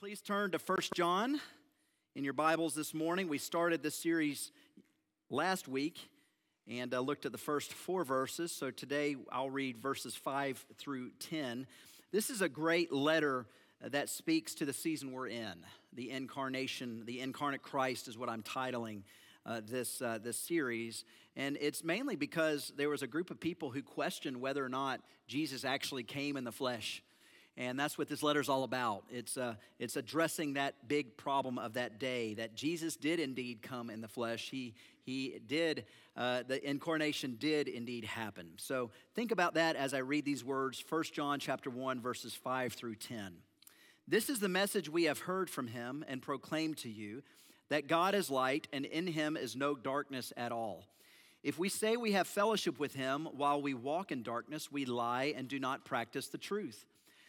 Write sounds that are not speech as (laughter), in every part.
Please turn to 1 John in your Bibles this morning. We started this series last week and uh, looked at the first four verses. So today I'll read verses 5 through 10. This is a great letter that speaks to the season we're in. The incarnation, the incarnate Christ is what I'm titling uh, this, uh, this series. And it's mainly because there was a group of people who questioned whether or not Jesus actually came in the flesh. And that's what this letter is all about. It's, uh, it's addressing that big problem of that day that Jesus did indeed come in the flesh. He, he did, uh, the incarnation did indeed happen. So think about that as I read these words 1 John chapter 1, verses 5 through 10. This is the message we have heard from him and proclaimed to you that God is light and in him is no darkness at all. If we say we have fellowship with him while we walk in darkness, we lie and do not practice the truth.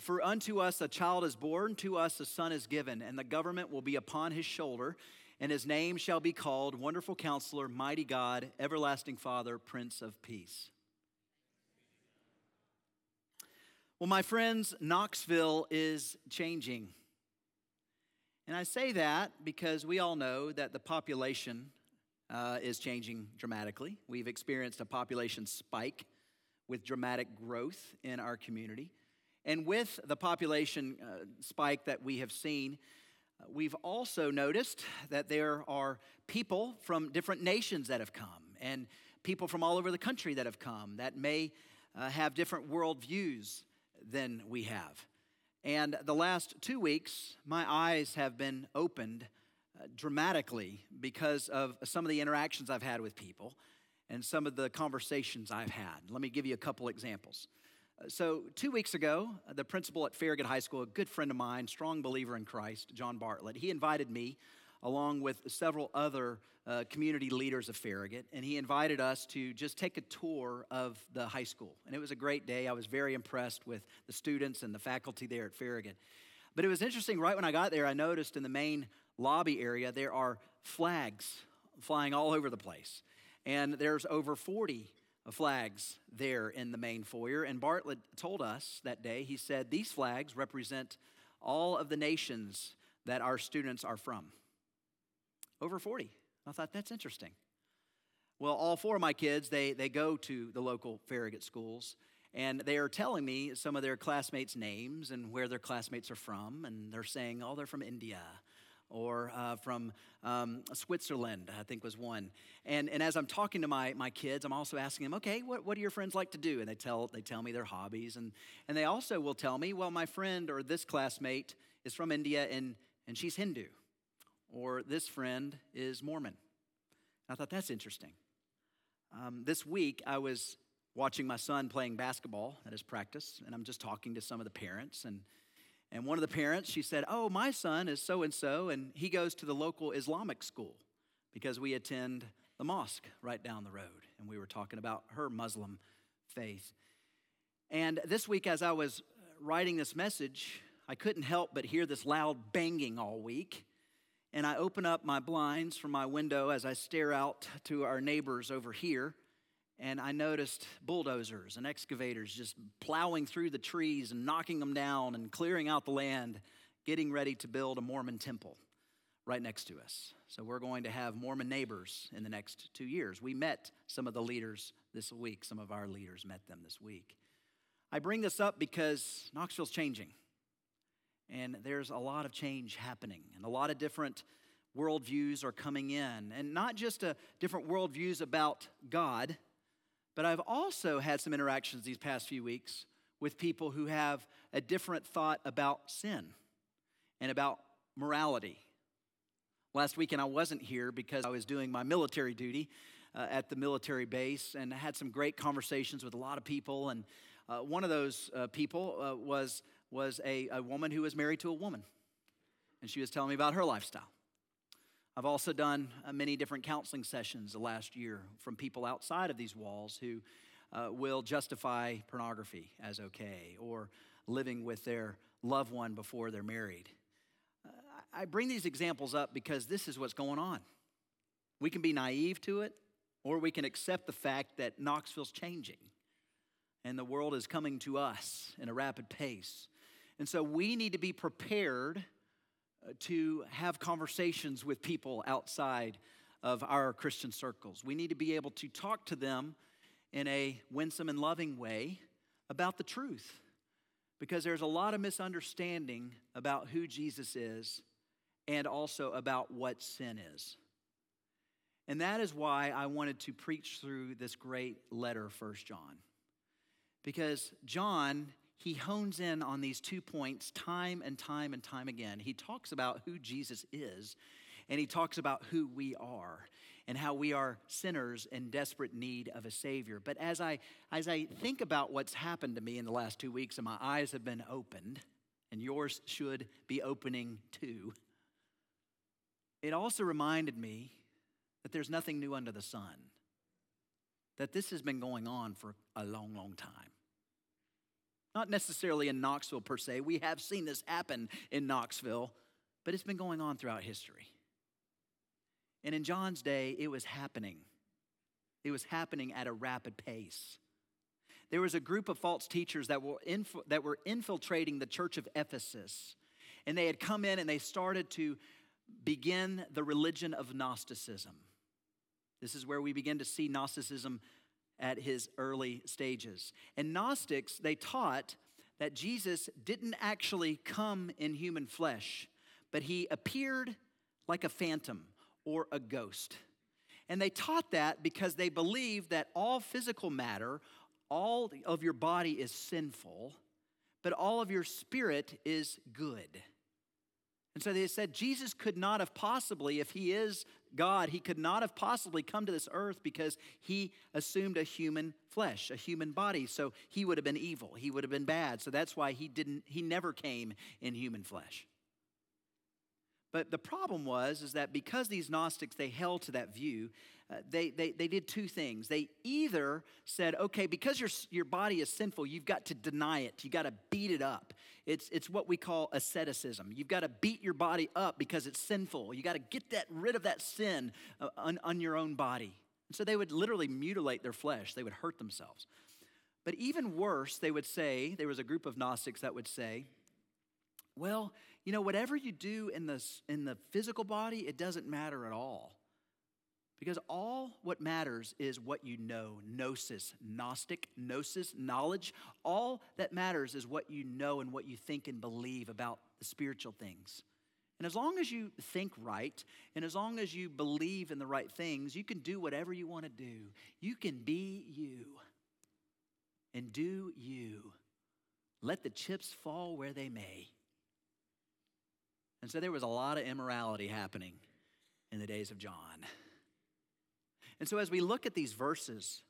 For unto us a child is born, to us a son is given, and the government will be upon his shoulder, and his name shall be called Wonderful Counselor, Mighty God, Everlasting Father, Prince of Peace. Well, my friends, Knoxville is changing. And I say that because we all know that the population uh, is changing dramatically. We've experienced a population spike with dramatic growth in our community. And with the population uh, spike that we have seen, uh, we've also noticed that there are people from different nations that have come and people from all over the country that have come that may uh, have different worldviews than we have. And the last two weeks, my eyes have been opened uh, dramatically because of some of the interactions I've had with people and some of the conversations I've had. Let me give you a couple examples. So, two weeks ago, the principal at Farragut High School, a good friend of mine, strong believer in Christ, John Bartlett, he invited me, along with several other uh, community leaders of Farragut, and he invited us to just take a tour of the high school. And it was a great day. I was very impressed with the students and the faculty there at Farragut. But it was interesting, right when I got there, I noticed in the main lobby area there are flags flying all over the place. And there's over 40 flags there in the main foyer. And Bartlett told us that day, he said, These flags represent all of the nations that our students are from. Over 40. I thought that's interesting. Well, all four of my kids, they, they go to the local Farragut schools, and they are telling me some of their classmates' names and where their classmates are from, and they're saying, oh, they're from India or uh, from um, Switzerland, I think was one. And, and as I'm talking to my, my kids, I'm also asking them, okay, what, what do your friends like to do? And they tell, they tell me their hobbies. And, and they also will tell me, well, my friend or this classmate is from India and, and she's Hindu. Or this friend is Mormon. And I thought that's interesting. Um, this week, I was watching my son playing basketball at his practice, and I'm just talking to some of the parents. And and one of the parents, she said, Oh, my son is so and so, and he goes to the local Islamic school because we attend the mosque right down the road. And we were talking about her Muslim faith. And this week, as I was writing this message, I couldn't help but hear this loud banging all week. And I open up my blinds from my window as I stare out to our neighbors over here and I noticed bulldozers and excavators just plowing through the trees and knocking them down and clearing out the land, getting ready to build a Mormon temple right next to us. So we're going to have Mormon neighbors in the next two years. We met some of the leaders this week, some of our leaders met them this week. I bring this up because Knoxville's changing. And there's a lot of change happening, and a lot of different worldviews are coming in. And not just a different worldviews about God, but I've also had some interactions these past few weeks with people who have a different thought about sin and about morality. Last weekend, I wasn't here because I was doing my military duty uh, at the military base and I had some great conversations with a lot of people. And uh, one of those uh, people uh, was, was a, a woman who was married to a woman. And she was telling me about her lifestyle. I've also done uh, many different counseling sessions the last year from people outside of these walls who uh, will justify pornography as okay or living with their loved one before they're married. Uh, I bring these examples up because this is what's going on. We can be naive to it, or we can accept the fact that Knoxville's changing and the world is coming to us in a rapid pace. And so we need to be prepared Uh, to have conversations with people outside of our Christian circles. We need to be able to talk to them in a winsome and loving way about the truth because there's a lot of misunderstanding about who Jesus is and also about what sin is. And that is why I wanted to preach through this great letter, First John. Because John, he hones in on these two points time and time and time again. He talks about who Jesus is, and he talks about who we are and how we are sinners in desperate need of a savior. But as I as I think about what's happened to me in the last 2 weeks and my eyes have been opened and yours should be opening too. It also reminded me that there's nothing new under the sun. That this has been going on for a long, long time. Not necessarily in Knoxville per se. We have seen this happen in Knoxville, but it's been going on throughout history. And in John's day, it was happening. It was happening at a rapid pace. There was a group of false teachers that were, inf- that were infiltrating the church of Ephesus. And they had come in and they started to begin the religion of Gnosticism. This is where we begin to see Gnosticism at his early stages. And Gnostics, they taught that Jesus didn't actually come in human flesh, but he appeared like a phantom or a ghost. And they taught that because they believed that all physical matter, all of your body is sinful, but all of your spirit is good. And so they said Jesus could not have possibly, if he is God, he could not have possibly come to this earth because he assumed a human flesh, a human body. So he would have been evil. He would have been bad. So that's why he didn't he never came in human flesh. But the problem was is that because these Gnostics they held to that view, uh, they, they, they did two things. They either said, okay, because your, your body is sinful, you've got to deny it. You've got to beat it up. It's, it's what we call asceticism. You've got to beat your body up because it's sinful. You've got to get that rid of that sin uh, on, on your own body. And so they would literally mutilate their flesh. They would hurt themselves. But even worse, they would say, there was a group of Gnostics that would say, well, you know, whatever you do in the, in the physical body, it doesn't matter at all. Because all what matters is what you know gnosis, Gnostic, gnosis, knowledge. All that matters is what you know and what you think and believe about the spiritual things. And as long as you think right, and as long as you believe in the right things, you can do whatever you want to do. You can be you and do you. Let the chips fall where they may. And so there was a lot of immorality happening in the days of John. And so as we look at these verses,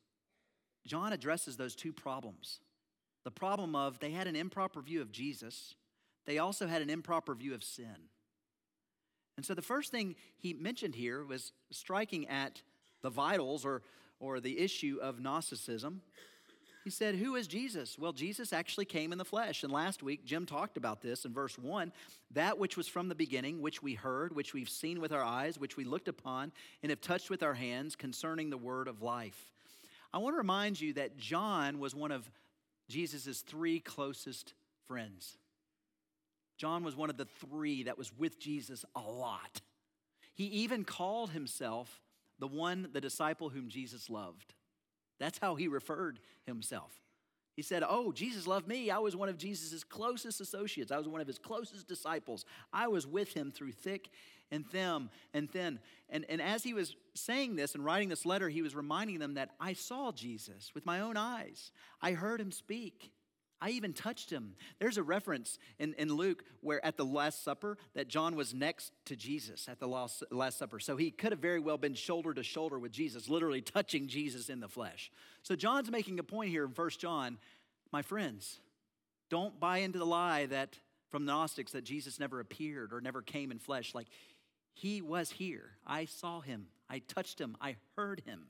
John addresses those two problems. The problem of they had an improper view of Jesus, they also had an improper view of sin. And so the first thing he mentioned here was striking at the vitals or, or the issue of Gnosticism. He said, Who is Jesus? Well, Jesus actually came in the flesh. And last week, Jim talked about this in verse 1 that which was from the beginning, which we heard, which we've seen with our eyes, which we looked upon, and have touched with our hands concerning the word of life. I want to remind you that John was one of Jesus' three closest friends. John was one of the three that was with Jesus a lot. He even called himself the one, the disciple whom Jesus loved. That's how he referred himself. He said, Oh, Jesus loved me. I was one of Jesus' closest associates. I was one of his closest disciples. I was with him through thick and thin and thin. And, and as he was saying this and writing this letter, he was reminding them that I saw Jesus with my own eyes. I heard him speak. I even touched him. There's a reference in, in Luke where at the Last Supper that John was next to Jesus at the Last, Last Supper. So he could have very well been shoulder to shoulder with Jesus, literally touching Jesus in the flesh. So John's making a point here in 1 John, my friends, don't buy into the lie that from Gnostics that Jesus never appeared or never came in flesh. Like He was here. I saw him. I touched him. I heard him.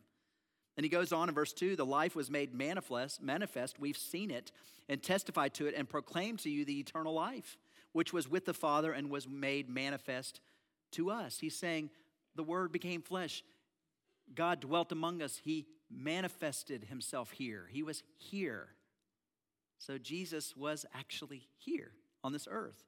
And he goes on in verse 2 the life was made manifest, manifest. We've seen it and testified to it and proclaimed to you the eternal life, which was with the Father and was made manifest to us. He's saying, The Word became flesh. God dwelt among us. He manifested himself here. He was here. So Jesus was actually here on this earth.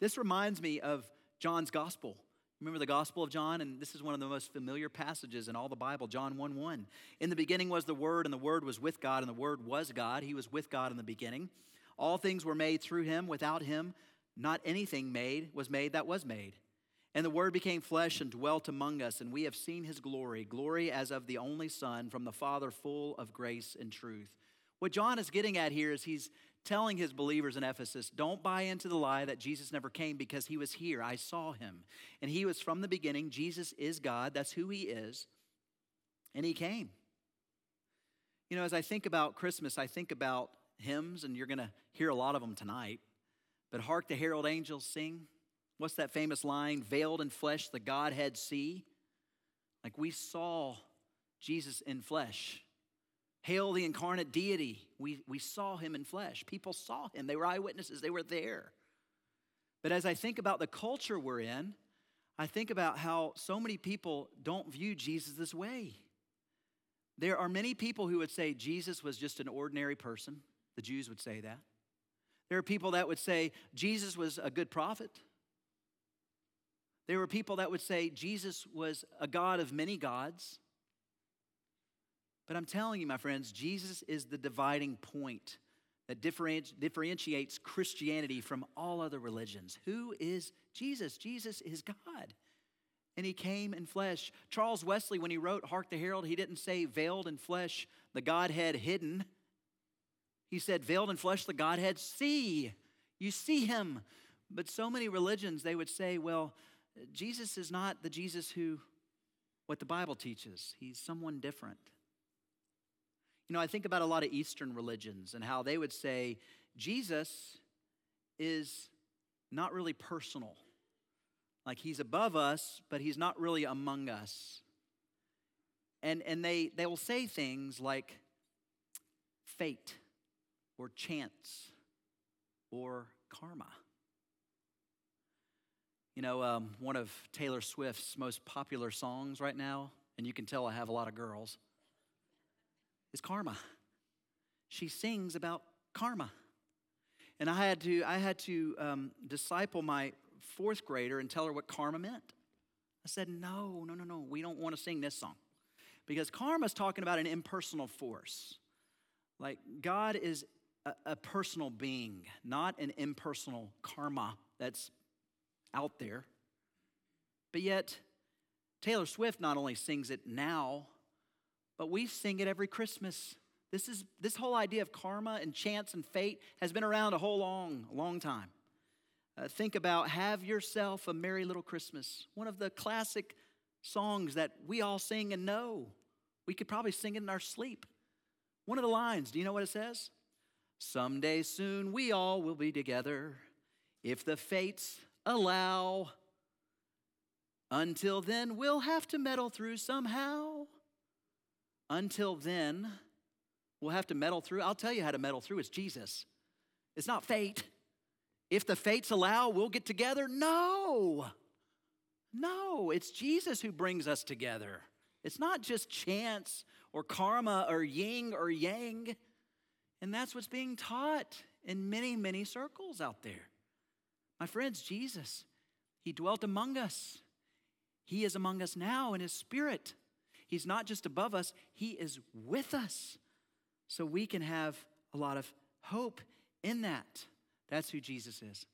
This reminds me of John's gospel. Remember the Gospel of John? And this is one of the most familiar passages in all the Bible, John 1 1. In the beginning was the Word, and the Word was with God, and the Word was God. He was with God in the beginning. All things were made through him. Without him, not anything made was made that was made. And the Word became flesh and dwelt among us, and we have seen his glory, glory as of the only Son from the Father, full of grace and truth. What John is getting at here is he's telling his believers in Ephesus, don't buy into the lie that Jesus never came because he was here. I saw him. And he was from the beginning. Jesus is God. That's who he is. And he came. You know, as I think about Christmas, I think about hymns, and you're going to hear a lot of them tonight. But hark the herald angels sing. What's that famous line? Veiled in flesh, the Godhead see. Like we saw Jesus in flesh. Hail the incarnate deity. We, we saw him in flesh. People saw him, they were eyewitnesses, they were there. But as I think about the culture we're in, I think about how so many people don't view Jesus this way. There are many people who would say Jesus was just an ordinary person. The Jews would say that. There are people that would say Jesus was a good prophet. There were people that would say Jesus was a God of many gods. But I'm telling you, my friends, Jesus is the dividing point that differentiates Christianity from all other religions. Who is Jesus? Jesus is God. And he came in flesh. Charles Wesley, when he wrote Hark the Herald, he didn't say veiled in flesh, the Godhead hidden. He said, veiled in flesh, the Godhead see. You see him. But so many religions, they would say, well, Jesus is not the Jesus who, what the Bible teaches. He's someone different. You know, I think about a lot of Eastern religions and how they would say Jesus is not really personal. Like he's above us, but he's not really among us. And, and they, they will say things like fate or chance or karma. You know, um, one of Taylor Swift's most popular songs right now, and you can tell I have a lot of girls, is karma. She sings about karma. And I had to, I had to um, disciple my fourth grader and tell her what karma meant. I said, no, no, no, no, we don't want to sing this song. Because karma is talking about an impersonal force. Like God is a, a personal being, not an impersonal karma that's out there. But yet, Taylor Swift not only sings it now, but we sing it every Christmas. This, is, this whole idea of karma and chance and fate has been around a whole long, long time. Uh, think about Have Yourself a Merry Little Christmas, one of the classic songs that we all sing and know. We could probably sing it in our sleep. One of the lines, do you know what it says? Someday soon we all will be together if the fates allow. Until then, we'll have to meddle through somehow. Until then, we'll have to meddle through. I'll tell you how to meddle through. It's Jesus. It's not fate. If the fates allow, we'll get together. No. No, it's Jesus who brings us together. It's not just chance or karma or yin or yang. And that's what's being taught in many, many circles out there. My friends, Jesus, He dwelt among us. He is among us now in His Spirit. He's not just above us, He is with us. So we can have a lot of hope in that. That's who Jesus is.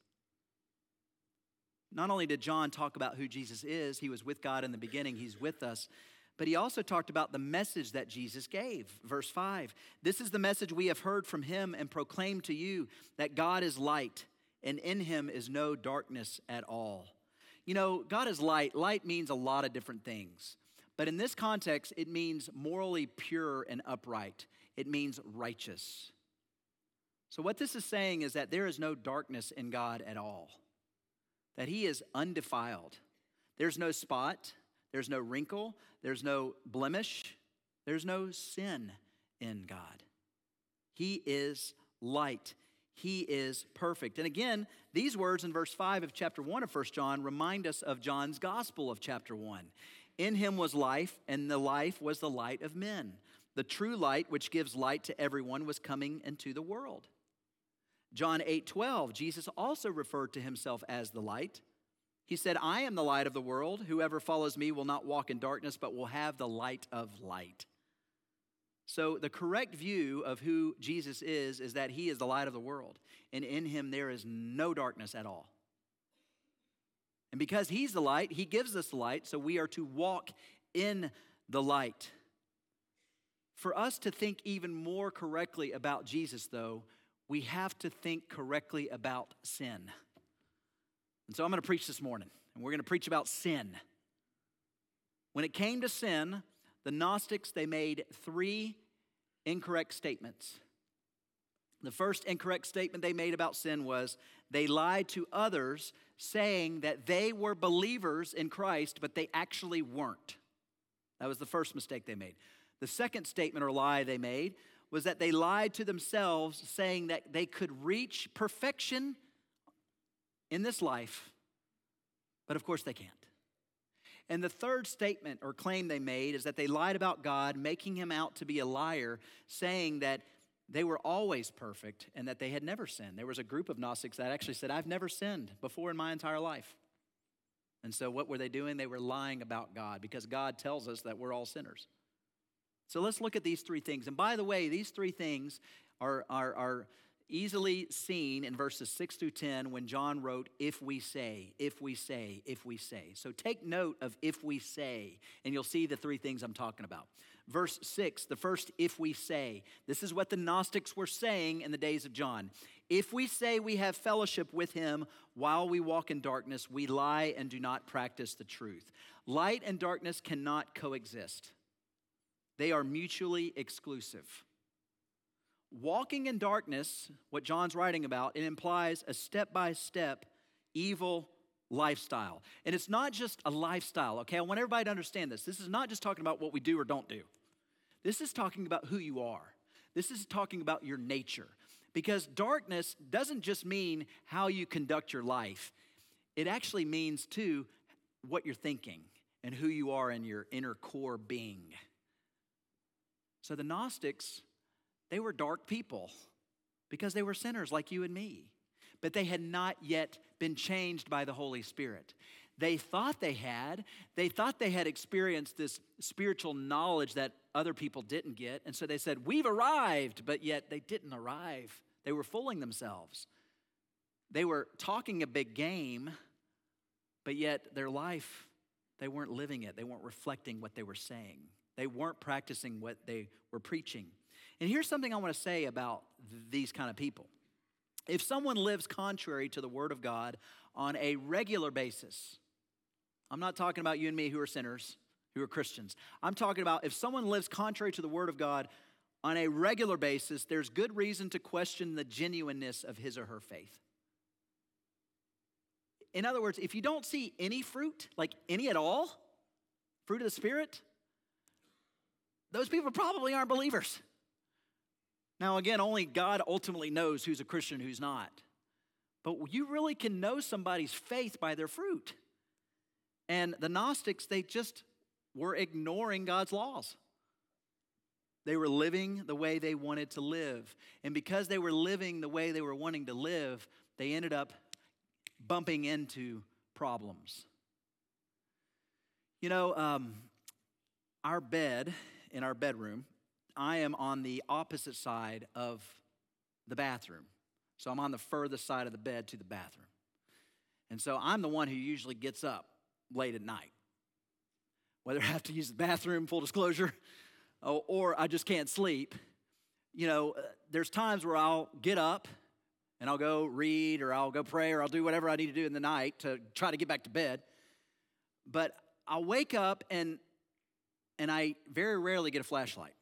Not only did John talk about who Jesus is, he was with God in the beginning, he's with us, but he also talked about the message that Jesus gave. Verse 5 This is the message we have heard from him and proclaimed to you that God is light, and in him is no darkness at all. You know, God is light. Light means a lot of different things. But in this context, it means morally pure and upright, it means righteous. So, what this is saying is that there is no darkness in God at all, that He is undefiled, There's no spot, there's no wrinkle, there's no blemish, there's no sin in God. He is light. He is perfect. And again, these words in verse 5 of chapter 1 of 1 John remind us of John's gospel of chapter 1. In him was life, and the life was the light of men. The true light, which gives light to everyone, was coming into the world. John 8 12, Jesus also referred to himself as the light. He said, I am the light of the world. Whoever follows me will not walk in darkness, but will have the light of light. So, the correct view of who Jesus is is that he is the light of the world, and in him there is no darkness at all. And because he's the light, he gives us light, so we are to walk in the light. For us to think even more correctly about Jesus, though, we have to think correctly about sin. And so I'm going to preach this morning, and we're going to preach about sin. When it came to sin, the Gnostics they made three incorrect statements. The first incorrect statement they made about sin was they lied to others saying that they were believers in Christ, but they actually weren't. That was the first mistake they made. The second statement or lie they made was that they lied to themselves, saying that they could reach perfection in this life, but of course they can't. And the third statement or claim they made is that they lied about God, making him out to be a liar, saying that they were always perfect and that they had never sinned. There was a group of Gnostics that actually said, I've never sinned before in my entire life. And so, what were they doing? They were lying about God because God tells us that we're all sinners. So, let's look at these three things. And by the way, these three things are, are, are easily seen in verses 6 through 10 when John wrote, If we say, if we say, if we say. So take note of if we say, and you'll see the three things I'm talking about. Verse 6, the first, if we say. This is what the Gnostics were saying in the days of John. If we say we have fellowship with him while we walk in darkness, we lie and do not practice the truth. Light and darkness cannot coexist, they are mutually exclusive. Walking in darkness, what John's writing about, it implies a step by step evil lifestyle. And it's not just a lifestyle, okay? I want everybody to understand this. This is not just talking about what we do or don't do, this is talking about who you are. This is talking about your nature. Because darkness doesn't just mean how you conduct your life, it actually means, too, what you're thinking and who you are in your inner core being. So the Gnostics they were dark people because they were sinners like you and me. But they had not yet been changed by the Holy Spirit. They thought they had. They thought they had experienced this spiritual knowledge that other people didn't get. And so they said, We've arrived, but yet they didn't arrive. They were fooling themselves. They were talking a big game, but yet their life, they weren't living it. They weren't reflecting what they were saying. They weren't practicing what they were preaching. And here's something I want to say about these kind of people. If someone lives contrary to the Word of God on a regular basis, I'm not talking about you and me who are sinners, who are Christians. I'm talking about if someone lives contrary to the Word of God on a regular basis, there's good reason to question the genuineness of his or her faith. In other words, if you don't see any fruit, like any at all, fruit of the Spirit, those people probably aren't believers. Now, again, only God ultimately knows who's a Christian who's not. But you really can know somebody's faith by their fruit. And the Gnostics, they just were ignoring God's laws. They were living the way they wanted to live. And because they were living the way they were wanting to live, they ended up bumping into problems. You know, um, our bed in our bedroom I am on the opposite side of the bathroom. So I'm on the furthest side of the bed to the bathroom. And so I'm the one who usually gets up late at night. Whether I have to use the bathroom, full disclosure, or I just can't sleep. You know, uh, there's times where I'll get up and I'll go read or I'll go pray or I'll do whatever I need to do in the night to try to get back to bed. But I'll wake up and and I very rarely get a flashlight.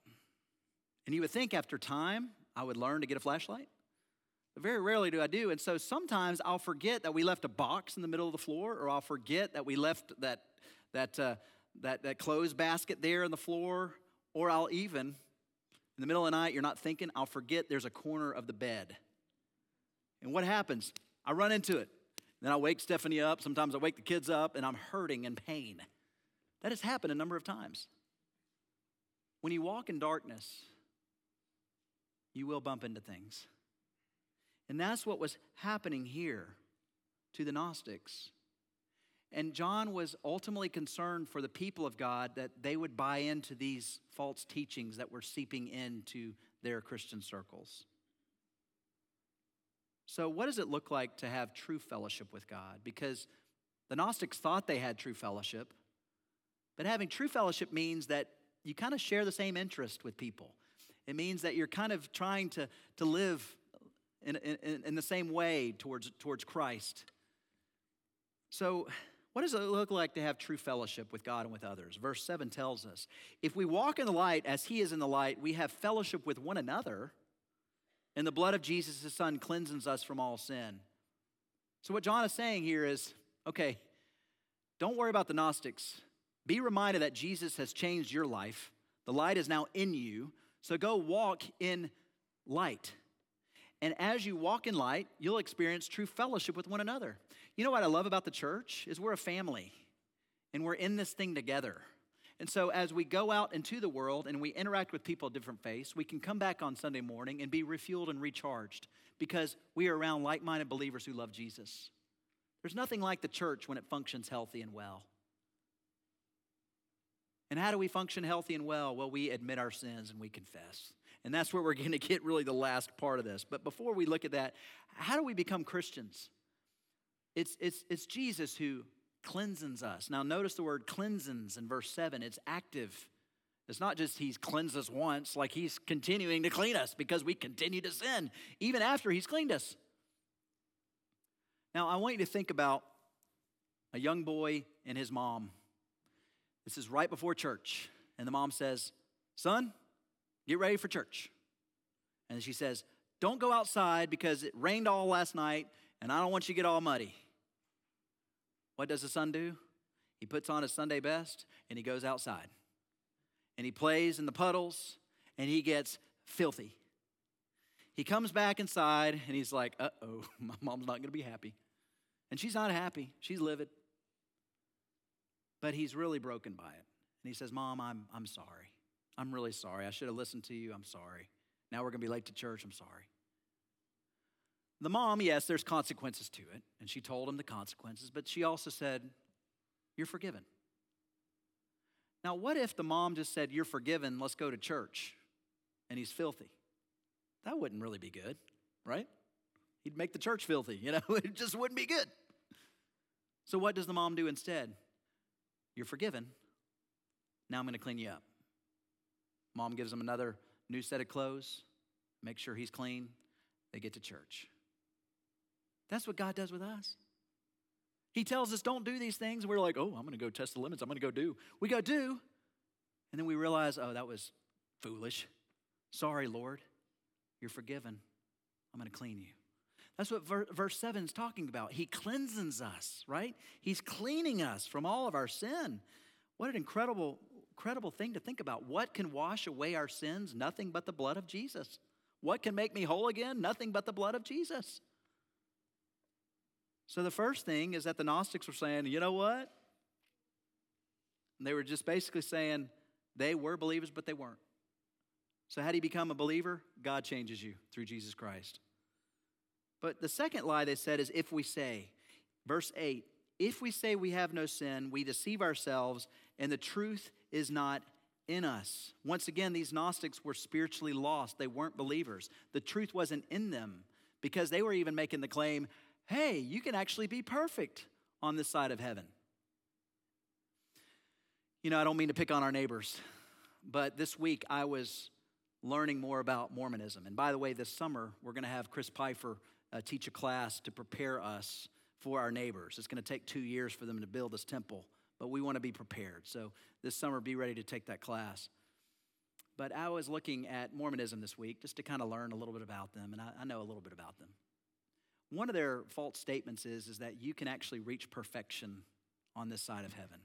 And you would think after time I would learn to get a flashlight. But very rarely do I do. And so sometimes I'll forget that we left a box in the middle of the floor, or I'll forget that we left that, that, uh, that, that clothes basket there on the floor, or I'll even, in the middle of the night, you're not thinking, I'll forget there's a corner of the bed. And what happens? I run into it. Then I wake Stephanie up. Sometimes I wake the kids up, and I'm hurting in pain. That has happened a number of times. When you walk in darkness, you will bump into things. And that's what was happening here to the Gnostics. And John was ultimately concerned for the people of God that they would buy into these false teachings that were seeping into their Christian circles. So, what does it look like to have true fellowship with God? Because the Gnostics thought they had true fellowship, but having true fellowship means that you kind of share the same interest with people. It means that you're kind of trying to, to live in, in, in the same way towards, towards Christ. So, what does it look like to have true fellowship with God and with others? Verse 7 tells us if we walk in the light as He is in the light, we have fellowship with one another, and the blood of Jesus, His Son, cleanses us from all sin. So, what John is saying here is okay, don't worry about the Gnostics. Be reminded that Jesus has changed your life. The light is now in you. So, go walk in light. And as you walk in light, you'll experience true fellowship with one another. You know what I love about the church is we're a family and we're in this thing together. And so as we go out into the world and we interact with people of different faiths, we can come back on Sunday morning and be refueled and recharged because we are around like-minded believers who love Jesus. There's nothing like the church when it functions healthy and well. And how do we function healthy and well? Well, we admit our sins and we confess. And that's where we're (laughs) going to get really the last part of this. But before we look at that, how do we become Christians? It's, it's, it's Jesus who cleanses us. Now, notice the word cleanses in verse 7. It's active. It's not just he's cleansed us once, like he's continuing to clean us because we continue to sin, even after he's cleaned us. Now, I want you to think about a young boy and his mom. This is right before church. And the mom says, Son, Get ready for church. And she says, Don't go outside because it rained all last night and I don't want you to get all muddy. What does the son do? He puts on his Sunday best and he goes outside. And he plays in the puddles and he gets filthy. He comes back inside and he's like, uh oh, (laughs) my mom's not going to be happy. And she's not happy, she's livid. But he's really broken by it. And he says, Mom, I'm, I'm sorry. I'm really sorry. I should have listened to you. I'm sorry. Now we're going to be late to church. I'm sorry. The mom, yes, there's consequences to it. And she told him the consequences, but she also said, You're forgiven. Now, what if the mom just said, You're forgiven, let's go to church, and he's filthy? That wouldn't really be good, right? He'd make the church filthy, you know, (laughs) it just wouldn't be good. So, what does the mom do instead? You're forgiven. Now I'm going to clean you up. Mom gives him another new set of clothes, make sure he's clean. They get to church. That's what God does with us. He tells us, don't do these things. We're like, oh, I'm going to go test the limits. I'm going to go do. We go do. And then we realize, oh, that was foolish. Sorry, Lord. You're forgiven. I'm going to clean you. That's what verse 7 is talking about. He cleanses us, right? He's cleaning us from all of our sin. What an incredible incredible thing to think about. What can wash away our sins? Nothing but the blood of Jesus. What can make me whole again? Nothing but the blood of Jesus. So the first thing is that the Gnostics were saying, you know what? And they were just basically saying they were believers, but they weren't. So, how do you become a believer? God changes you through Jesus Christ. But the second lie they said is if we say, verse 8, if we say we have no sin, we deceive ourselves and the truth is not in us. Once again, these Gnostics were spiritually lost. They weren't believers. The truth wasn't in them because they were even making the claim hey, you can actually be perfect on this side of heaven. You know, I don't mean to pick on our neighbors, but this week I was learning more about Mormonism. And by the way, this summer we're going to have Chris Pfeiffer uh, teach a class to prepare us for our neighbors. It's going to take two years for them to build this temple but we want to be prepared. So this summer, be ready to take that class. but I was looking at Mormonism this week just to kind of learn a little bit about them, and I, I know a little bit about them. One of their false statements is, is that you can actually reach perfection on this side of heaven.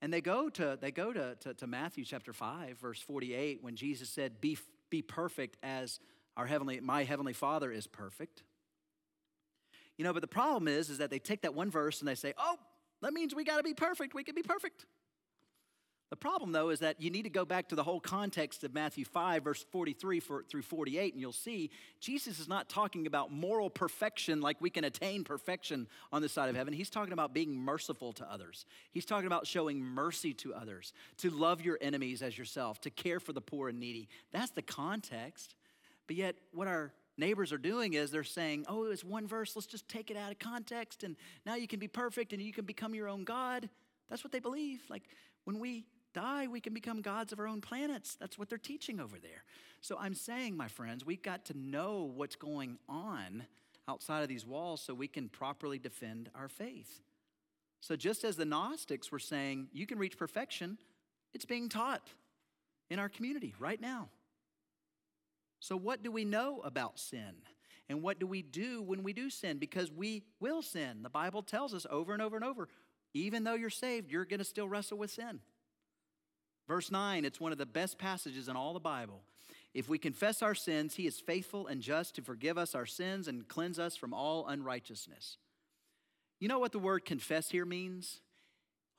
And they go to, they go to, to, to Matthew chapter 5, verse 48, when Jesus said, Be, be perfect as our heavenly, my heavenly Father is perfect. You know, but the problem is, is that they take that one verse and they say, oh, that means we got to be perfect. We can be perfect. The problem, though, is that you need to go back to the whole context of Matthew 5, verse 43 for, through 48, and you'll see Jesus is not talking about moral perfection like we can attain perfection on this side of heaven. He's talking about being merciful to others. He's talking about showing mercy to others, to love your enemies as yourself, to care for the poor and needy. That's the context. But yet, what our neighbors are doing is they're saying, oh, it's one verse, let's just take it out of context, and now you can be perfect and you can become your own God. That's what they believe. Like, when we die, we can become gods of our own planets. That's what they're teaching over there. So I'm saying, my friends, we've got to know what's going on outside of these walls so we can properly defend our faith. So just as the Gnostics were saying, you can reach perfection, it's being taught in our community right now. So, what do we know about sin? And what do we do when we do sin? Because we will sin. The Bible tells us over and over and over even though you're saved, you're going to still wrestle with sin. Verse 9, it's one of the best passages in all the Bible. If we confess our sins, he is faithful and just to forgive us our sins and cleanse us from all unrighteousness. You know what the word confess here means?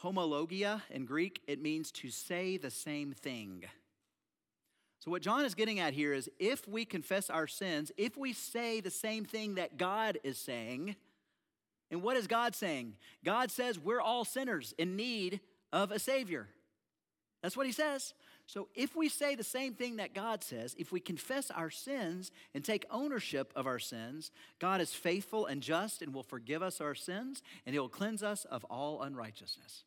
Homologia in Greek, it means to say the same thing. So, what John is getting at here is if we confess our sins, if we say the same thing that God is saying, and what is God saying? God says we're all sinners in need of a Savior. That's what he says. So if we say the same thing that God says, if we confess our sins and take ownership of our sins, God is faithful and just and will forgive us our sins and he will cleanse us of all unrighteousness.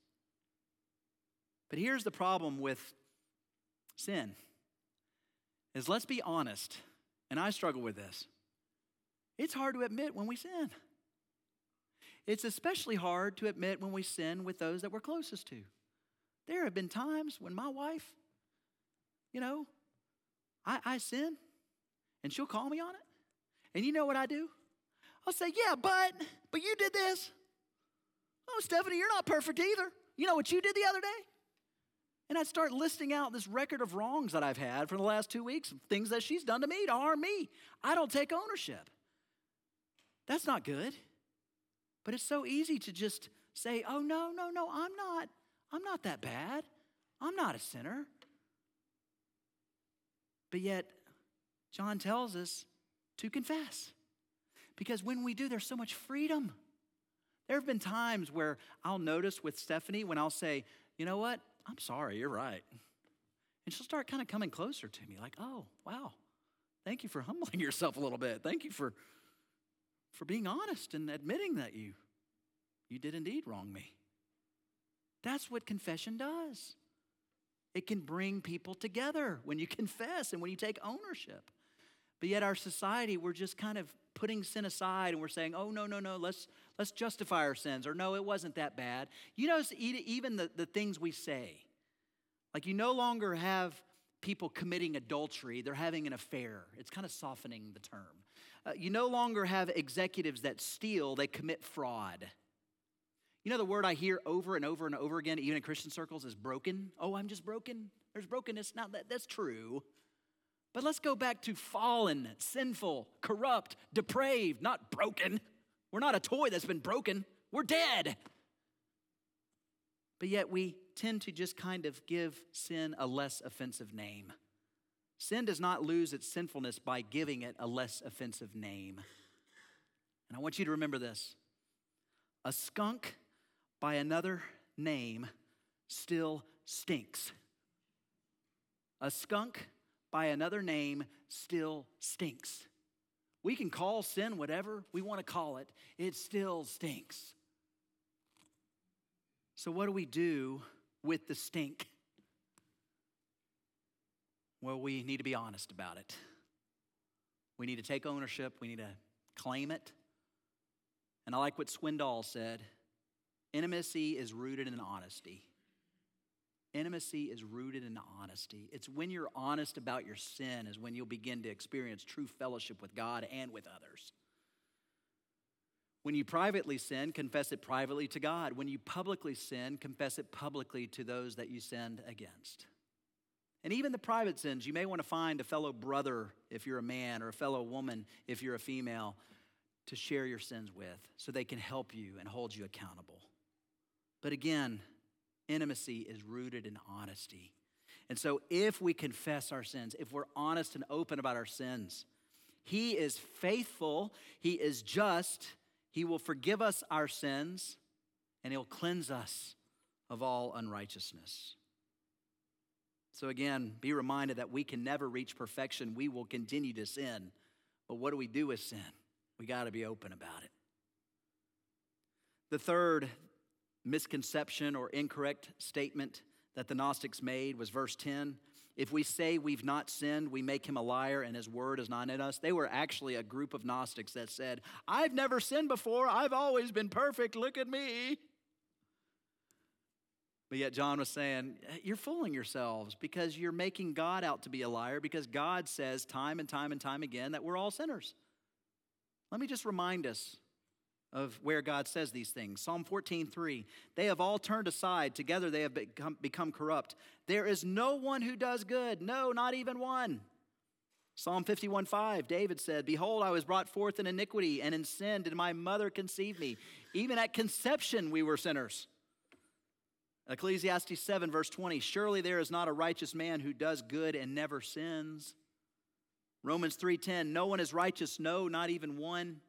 But here's the problem with sin. Is let's be honest, and I struggle with this. It's hard to admit when we sin. It's especially hard to admit when we sin with those that we're closest to. There have been times when my wife, you know, I, I sin and she'll call me on it. And you know what I do? I'll say, Yeah, but, but you did this. Oh, Stephanie, you're not perfect either. You know what you did the other day? And I'd start listing out this record of wrongs that I've had for the last two weeks, things that she's done to me to harm me. I don't take ownership. That's not good. But it's so easy to just say, oh, no, no, no, I'm not. I'm not that bad. I'm not a sinner. But yet, John tells us to confess. Because when we do, there's so much freedom. There have been times where I'll notice with Stephanie when I'll say, you know what? I'm sorry, you're right. And she'll start kind of coming closer to me, like, oh, wow. Thank you for humbling (laughs) yourself a little bit. Thank you for, for being honest and admitting that you, you did indeed wrong me. That's what confession does. It can bring people together when you (laughs) confess and when you take ownership. But yet, our society, we're just kind of putting sin aside and we're saying, oh, no, no, no, let's, let's justify our sins, or no, it wasn't that bad. You notice even the, the things we say, like you no longer have people committing adultery, they're having an affair. It's kind of softening the term. Uh, you no longer have executives that steal, they commit fraud. You know, the word I hear over and over and over again, even in Christian circles, is broken. Oh, I'm just broken. There's brokenness. Now, that, that's true. But let's go back to fallen, sinful, corrupt, depraved, not broken. We're not a toy that's been broken, we're dead. But yet we tend to just kind of give sin a less offensive name. Sin does not lose its sinfulness by giving it a less offensive name. And I want you to remember this a skunk by another name still stinks. A skunk by another name still stinks. We can call sin whatever we want to call it, it still stinks. So, what do we do with the stink? Well, we need to be honest about it. We need to take ownership, we need to claim it. And I like what Swindoll said intimacy is rooted in honesty. Intimacy is rooted in honesty. It's when you're honest about your sin, is when you'll begin to experience true fellowship with God and with others. When you privately sin, confess it privately to God. When you publicly sin, confess it publicly to those that you sinned against. And even the private sins, you may want to find a fellow brother if you're a man or a fellow woman if you're a female to share your sins with so they can help you and hold you accountable. But again, intimacy is rooted in honesty. And so if we confess our sins, if we're honest and open about our sins, He is faithful, He is just, He will forgive us our sins, and He'll cleanse us of all unrighteousness. So, again, be reminded that we can never reach perfection. We will continue to sin. But what do we do with sin? We got to be open about it. The third misconception or incorrect statement that the Gnostics made was verse 10. If we say we've not sinned, we make him a liar and his word is not in us. They were actually a group of Gnostics that said, I've never sinned before. I've always been perfect. Look at me. But yet, John was saying, You're fooling yourselves because you're making God out to be a liar because God says time and time and time again that we're all sinners. Let me just remind us of where God says these things. Psalm 14, 3. They have all turned aside. Together they have become, become corrupt. There is no one who does good. No, not even one. Psalm 51, 5. David said, Behold, I was brought forth in iniquity, and in sin did my mother conceive me. Even at conception we were sinners. Ecclesiastes 7, verse 20 Surely there is not a righteous man who does good and never sins. Romans 3:10 No one is righteous no not even one.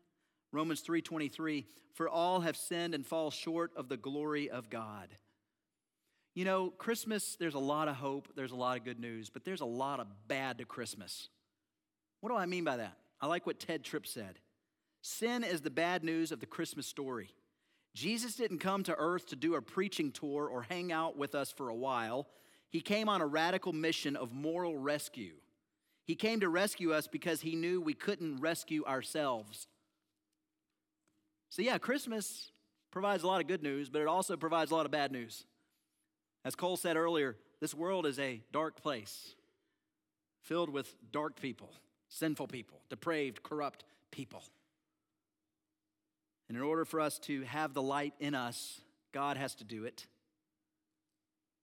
Romans 3:23 For all have sinned and fall short of the glory of God. You know, Christmas there's a lot of hope, there's a lot of good news, but there's a lot of bad to Christmas. What do I mean by that? I like what Ted Tripp said. Sin is the bad news of the Christmas story. Jesus didn't come to earth to do a preaching tour or hang out with us for a while. He came on a radical mission of moral rescue. He came to rescue us because he knew we couldn't rescue ourselves. So, yeah, Christmas provides a lot of good news, but it also provides a lot of bad news. As Cole said earlier, this world is a dark place filled with dark people, sinful people, depraved, corrupt people. And in order for us to have the light in us, God has to do it.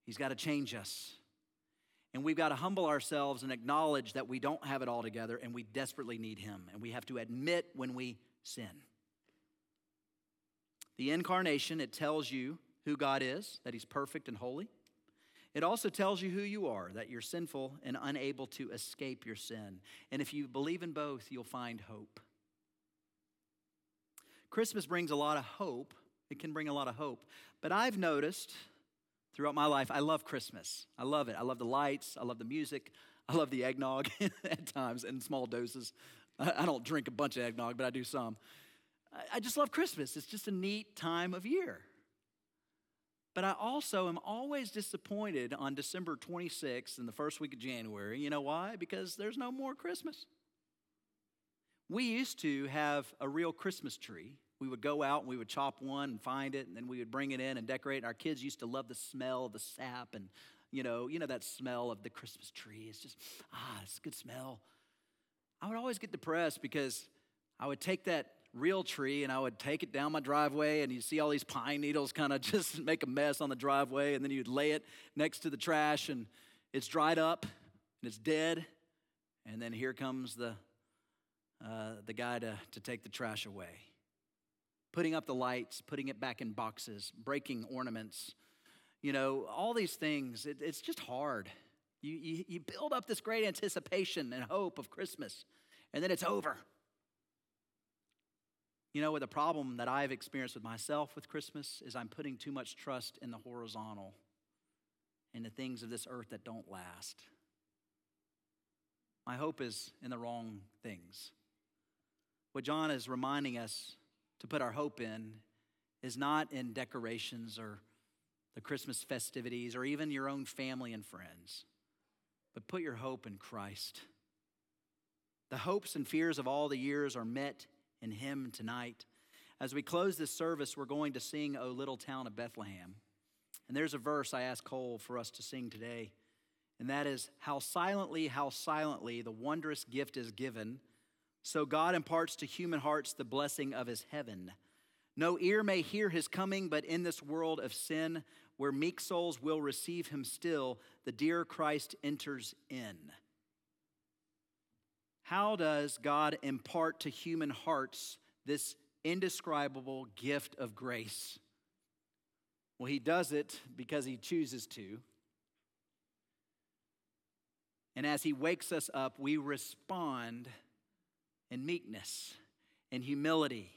He's got to change us. And we've got to humble ourselves and acknowledge that we don't have it all together and we desperately need Him. And we have to admit when we sin. The incarnation, it tells you who God is, that He's perfect and holy. It also tells you who you are, that you're sinful and unable to escape your sin. And if you believe in both, you'll find hope. Christmas brings a lot of hope. It can bring a lot of hope. But I've noticed throughout my life, I love Christmas. I love it. I love the lights. I love the music. I love the eggnog (laughs) at times in small doses. I don't drink a bunch of eggnog, but I do some. I just love Christmas. It's just a neat time of year. But I also am always disappointed on December 26th and the first week of January. You know why? Because there's no more Christmas. We used to have a real Christmas tree. We would go out and we would chop one and find it, and then we would bring it in and decorate. And our kids used to love the smell of the sap and you know, you know that smell of the Christmas tree. It's just ah, it's a good smell. I would always get depressed because I would take that real tree and I would take it down my driveway, and you see all these pine needles kind of (laughs) just make a mess on the driveway, and then you'd lay it next to the trash, and it's dried up and it's dead, and then here comes the uh, the guy to, to take the trash away. Putting up the lights, putting it back in boxes, breaking ornaments, you know, all these things, it, it's just hard. You, you, you build up this great anticipation and hope of Christmas, and then it's over. You know, the problem that I've experienced with myself with Christmas is I'm putting too much trust in the horizontal and the things of this earth that don't last. My hope is in the wrong things. What John is reminding us to put our hope in is not in decorations or the Christmas festivities or even your own family and friends, but put your hope in Christ. The hopes and fears of all the years are met in Him tonight. As we close this service, we're going to sing O Little Town of Bethlehem. And there's a verse I asked Cole for us to sing today, and that is How silently, how silently the wondrous gift is given, so God imparts to human hearts the blessing of his heaven. No ear may hear his coming, but in this world of sin, where meek souls will receive him still, the dear Christ enters in. How does God impart to human hearts this indescribable gift of grace? Well, He does it because He chooses to. And as He wakes us up, we respond in meekness and humility.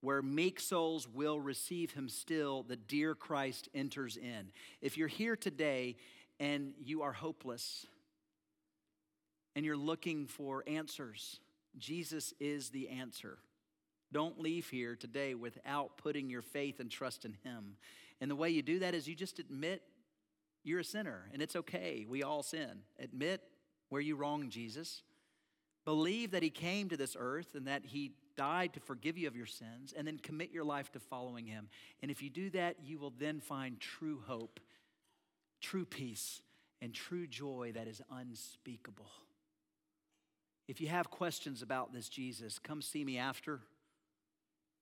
Where meek souls will receive Him still, the dear Christ enters in. If you're here today and you are hopeless, and you're looking for answers, Jesus is the answer. Don't leave here today without putting your faith and trust in Him. And the way you do that is you just admit you're a sinner, and it's okay. We all sin. Admit where you wrong Jesus. Believe that He came to this earth and that He died to forgive you of your sins, and then commit your life to following Him. And if you do that, you will then find true hope, true peace, and true joy that is unspeakable. If you have questions about this Jesus, come see me after.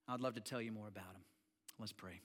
I'd love to tell you more about him. Let's pray.